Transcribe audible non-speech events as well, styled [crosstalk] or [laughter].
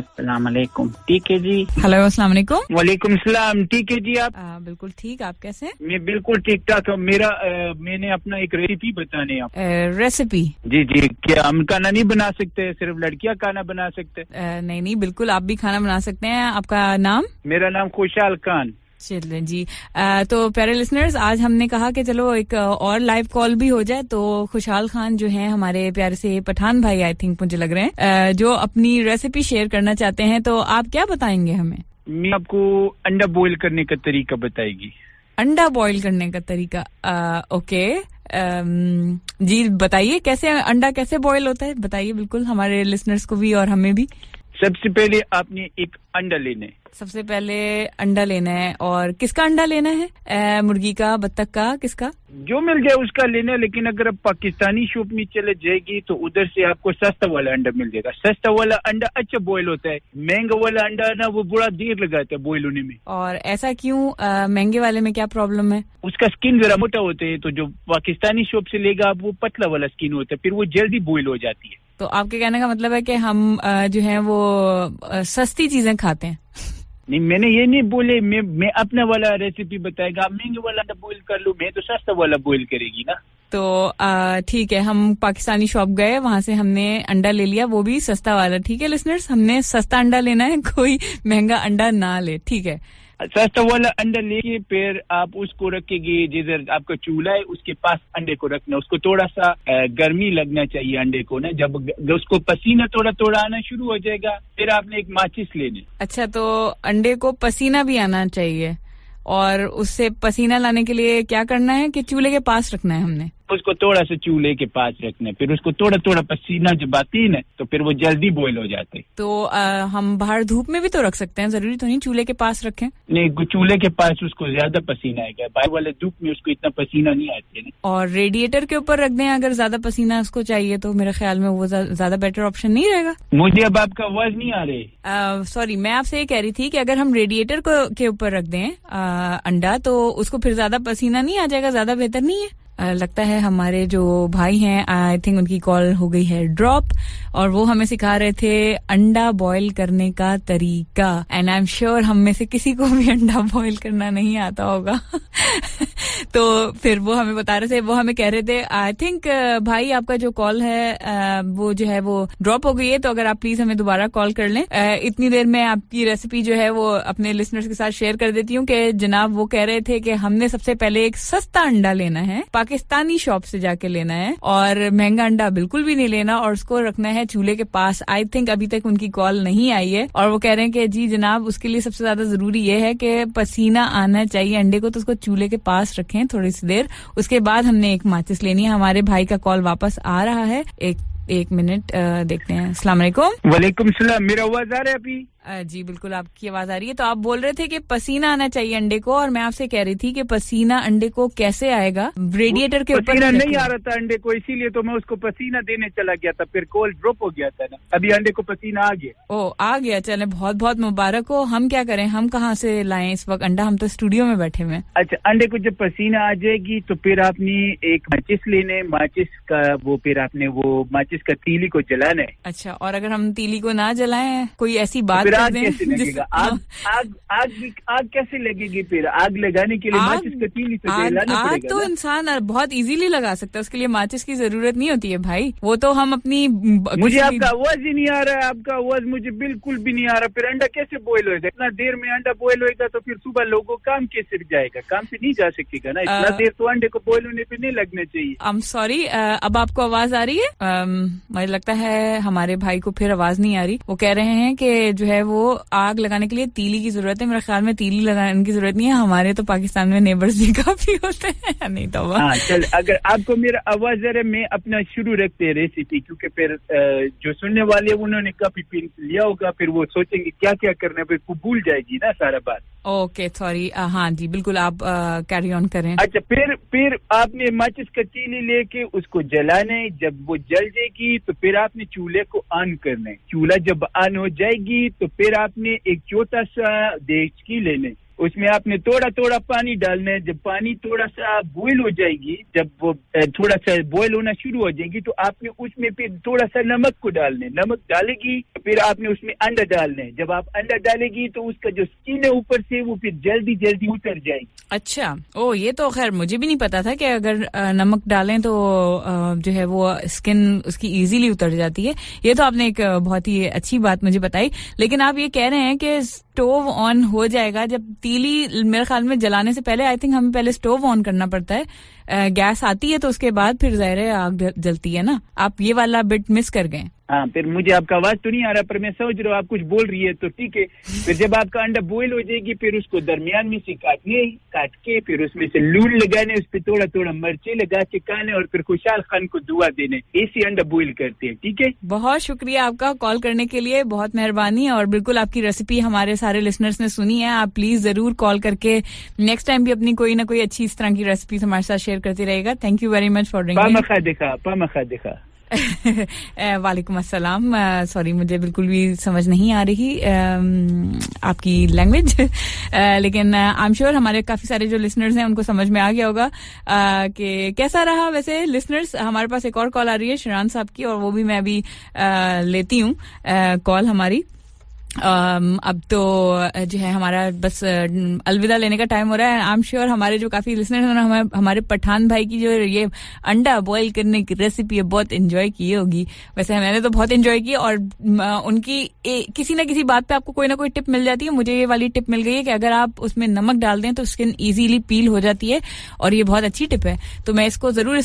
ठीक है जी? हेलो अस्सलाम वालेकुम वालेकुम सलाम। ठीक है जी आप? आ, बिल्कुल ठीक। आप कैसे हैं? मैं बिल्कुल ठीक ठाक हूँ। मेरा आ, मैंने अपना एक रेसिपी बताने आप। रेसिपी जी जी। क्या हम खाना नहीं बना सकते? सिर्फ़ लड़कियाँ खाना बना सकते? नहीं नहीं बिल्कुल आप भी खाना बना सकते हैं। आपका नाम? मेरा नाम खुशहाल खान। चलिए जी। आ, तो प्यारे लिसनर्स आज हमने कहा कि चलो एक और लाइव कॉल भी हो जाए तो खुशहाल खान जो हैं हमारे प्यारे से पठान भाई आई थिंक मुझे लग रहे हैं जो अपनी रेसिपी शेयर करना चाहते हैं तो आप क्या बताएँगे हमें? मैं आपको अंडा बॉईल करने का तरीका बताएगी। अंडा बॉईल करने का तरीका आ, ओके जी बताइए कैसे अंडा कैसे बॉईल होता है? बताइए बिल्कुल हमारे लिसनर्स को भी और हमें भी। सबसे पहले आपने एक अंडा लेना है। सबसे पहले अंडा लेना है और किसका अंडा लेना है? ए, मुर्गी का बत्तख का किसका? जो मिल जाए उसका लेना है लेकिन अगर आप पाकिस्तानी शॉप में चले जाएगी तो उधर से आपको सस्ता वाला अंडा मिल जाएगा। सस्ता वाला अंडा अच्छा बॉयल होता है। महँगा वाला अंडा ना वो बड़ा देर लगाता है बॉयल होने में। और ऐसा क्यों? महँगे वाले में क्या प्रॉब्लम है? उसका स्किन जरा मोटा होता है तो जो पाकिस्तानी शॉप से लेगा आप वो पतला वाला स्किन होता है फिर वो जल्दी बॉयल हो जाती है। तो आपके कहने का मतलब है कि हम जो है वो सस्ती चीज़ें खाते हैं। नहीं मैंने ये नहीं बोले मैं मैं अपना वाला रेसिपी बताएगा आप महँगे वाला बॉइल कर लो मैं तो सस्ता वाला बॉइल करेगी ना। तो ठीक है हम पाकिस्तानी शॉप गए वहाँ से हमने अंडा ले लिया वो भी सस्ता वाला ठीक है लिसनर्स हमने सस्ता अंडा लेना है [laughs] कोई महँगा अंडा ना ले ठीक है। सस्ता वाला अंडा लेके फिर आप उसको रखेगी जिधर आपका चूल्हा है, उसके पास अंडे को रखना, उसको थोड़ा सा गर्मी लगना चाहिए अंडे को ना, जब उसको पसीना थोड़ा थोड़ा आना शुरू हो जाएगा, फिर आपने एक माचिस लेने। अच्छा तो अंडे को पसीना भी आना चाहिए, और उससे पसीना लाने के लिए क्या करना है कि चूल्हे के पास रखना है हमने? उसको थोड़ा सा चूल्हे के पास रखना फिर उसको थोड़ा थोड़ा पसीना जब आती है ना तो फिर वो जल्दी बॉयल हो जाते तो आ, हम बाहर धूप में भी तो रख सकते हैं ज़रूरी तो नहीं चूल्हे के पास रखें। नहीं चूल्हे के पास उसको ज़्यादा पसीना आएगा बाहर वाले धूप में उसको इतना पसीना नहीं आते ना। और रेडिएटर के ऊपर रख दें अगर ज़्यादा पसीना उसको चाहिए तो मेरे ख्याल में वो ज़्यादा बेटर ऑप्शन नहीं रहेगा। मुझे अब आपका आवाज़ नहीं आ रही। सॉरी मैं आपसे ये कह रही थी कि अगर हम रेडिएटर को के ऊपर रख दें अंडा तो उसको फिर ज़्यादा पसीना नहीं आ जाएगा ज़्यादा बेहतर नहीं है? लगता है हमारे जो भाई हैं आई थिंक उनकी कॉल हो गई है ड्रॉप और वो हमें सिखा रहे थे अंडा बॉईल करने का तरीका। एंड आई एम श्योर हम में से किसी को भी अंडा बॉईल करना नहीं आता होगा। [laughs] तो फिर वो हमें बता रहे थे, वो हमें कह रहे थे आई थिंक भाई आपका जो कॉल है वो जो है वो ड्रॉप हो गई है तो अगर आप प्लीज़ हमें दोबारा कॉल कर लें। इतनी देर में आपकी रेसिपी जो है वो अपने लिसनर्स के साथ शेयर कर देती हूँ कि जनाब वो कह रहे थे कि हमने सबसे पहले एक सस्ता अंडा लेना है पाकिस्तानी शॉप से जाके लेना है और महँगा अंडा बिल्कुल भी नहीं लेना और उसको रखना है चूल्हे के पास। आई थिंक अभी तक उनकी कॉल नहीं आई है और वो कह रहे हैं कि जी जनाब, उसके लिए सबसे ज़्यादा ज़रूरी ये है कि पसीना आना चाहिए। अंडे को तो उसको चूल्हे के पास रखें थोड़ी सी देर। उसके बाद हमने एक माचिस लेनी है। हमारे भाई का कॉल वापस आ रहा है। एक एक मिनट देखते हैं। असला वालेकुम सलाम। मेरा आवाज़ आ रहा है अभी? जी बिल्कुल आपकी आवाज़ आ रही है। तो आप बोल रहे थे कि पसीना आना चाहिए अंडे को और मैं आपसे कह रही थी कि पसीना अंडे को कैसे आएगा? रेडिएटर के ऊपर पसीना नहीं आ रहा था अंडे को इसीलिए तो मैं उसको पसीना देने चला गया था फिर कॉल ड्रॉप हो गया था ना। अभी अंडे को पसीना आ गया। ओ आ गया। चले बहुत बहुत मुबारक हो। हम क्या करें? हम कहाँ से लाए इस वक्त? अंडा हम तो स्टूडियो में बैठे हुए अच्छा अंडे को जब पसीना आ जाएगी तो फिर आपने एक माचिस लेने माचिस का वो फिर आपने वो माचिस का तीली को जलाना है। अच्छा और अगर हम तीली को ना जलाए कोई ऐसी बात आग कैसे [laughs] लगेगा? आग आग आग आग कैसे लगेगी फिर? आग लगाने के लिए माचिस का तीली तो आग, आग तो इंसान बहुत इजीली लगा सकता है उसके लिए माचिस की ज़रूरत नहीं होती है भाई। वो तो हम अपनी मुझे आपका आवाज़ ही नहीं आ रहा है आपका आवाज़ मुझे बिल्कुल भी नहीं आ रहा। फिर अंडा कैसे बॉयल होगा इतना देर में अंडा बॉयल होगा तो फिर सुबह लोगों काम कैसे जाएगा? काम पे नहीं जा सकेगा ना? इतना देर तो अंडे को बॉयल होने पे नहीं लगना चाहिए। आई एम सॉरी अब आपको आवाज़ आ रही है? मुझे लगता है हमारे भाई को फिर आवाज़ नहीं आ रही। वो कह रहे हैं कि जो है वो आग लगाने के लिए तीली की ज़रूरत है। मेरे ख्याल में तीली लगाने की ज़रूरत नहीं है। हमारे तो पाकिस्तान में नेबर्स भी काफ़ी होते हैं। [laughs] नहीं तो हाँ चल, अगर आपको मेरा आवाज़ जरा मैं अपना शुरू रखते हैं रेसिपी क्योंकि फिर जो सुनने वाले उन्होंने काफ़ी लिया होगा, फिर वो सोचेंगे क्या क्या करना फिर भूल जाएगी ना सारा बात। ओके सॉरी हाँ जी, बिल्कुल आप कैरी ऑन करें। अच्छा फिर फिर आपने माचिस का चीनी लेके उसको जलाने, जब वो जल जाएगी तो फिर आपने चूल्हे को ऑन करना। है चूल्हा जब ऑन हो जाएगी तो फिर आपने एक छोटा सा देश की लेने। उसमें आपने थोड़ा थोड़ा पानी डालना है। जब पानी थोड़ा सा बॉयल हो जाएगी, जब वो थोड़ा सा बॉयल होना शुरू हो जाएगी तो आपने उसमें फिर थोड़ा सा नमक को डालने नमक डालेगी, फिर आपने उसमें अंडा डालना है। जब आप अंडा डालेगी तो उसका जो स्किन है ऊपर से, वो फिर जल्दी जल्दी उतर जाएगी। अच्छा। ओ, ये तो खैर, मुझे भी नहीं पता था कि अगर नमक डालें तो जो है वो स्किन उसकी इजीली उतर जाती है। ये तो आपने एक बहुत ही अच्छी बात मुझे बताई। लेकिन आप ये कह रहे हैं कि स्टोव ऑन हो जाएगा जब तीली मेरे ख्याल में जलाने से पहले आई थिंक हमें पहले स्टोव ऑन करना पड़ता है। गैस आती है तो उसके बाद फिर ज़ाहिर आग जलती है ना? आप ये वाला बिट मिस कर गए। हाँ फिर मुझे आपका आवाज़ तो नहीं आ रहा पर मैं समझ रहा हूँ आप कुछ बोल रही है तो ठीक है। फिर जब आपका अंडा बॉयल हो जाएगी फिर उसको दरमियान में से काटने काट के फिर उसमें से लून लगाने उस पर थोड़ा थोड़ा मिर्चे लगा के खाने और फिर खुशहाल खान को दुआ देने। ऐसी अंडा बॉयल करते हैं ठीक है? बहुत शुक्रिया आपका कॉल करने के लिए बहुत मेहरबानी और बिल्कुल आपकी रेसिपी हमारे सारे लिसनर्स ने सुनी है आप प्लीज़ ज़रूर कॉल करके नेक्स्ट टाइम भी अपनी कोई ना कोई अच्छी इस तरह की रेसिपी हमारे साथ शेयर करते रहेगा। Thank you very much for ringing देखा पामा देखा। [laughs] वालेकुम अस्सलाम। सॉरी मुझे बिल्कुल भी समझ नहीं आ रही आपकी लैंग्वेज [laughs] लेकिन आई एम श्योर हमारे काफ़ी सारे जो लिसनर्स हैं उनको समझ में आ गया होगा कि कैसा रहा। वैसे लिसनर्स हमारे पास एक और कॉल आ रही है शरान साहब की और वो भी मैं अभी लेती हूँ कॉल हमारी। अब तो जो है हमारा बस अलविदा लेने का टाइम हो रहा है। आई एम श्योर हमारे जो काफ़ी लिसनर हैं हमारे, हमारे पठान भाई की जो ये अंडा बॉईल करने की रेसिपी है बहुत एंजॉय की होगी। वैसे मैंने तो बहुत एंजॉय की और उनकी ए, किसी ना किसी बात पे आपको कोई ना कोई टिप मिल जाती है। मुझे ये वाली टिप मिल गई है कि अगर आप उसमें नमक डाल दें तो स्किन ईजिली पील हो जाती है और ये बहुत अच्छी टिप है। तो मैं इसको ज़रूर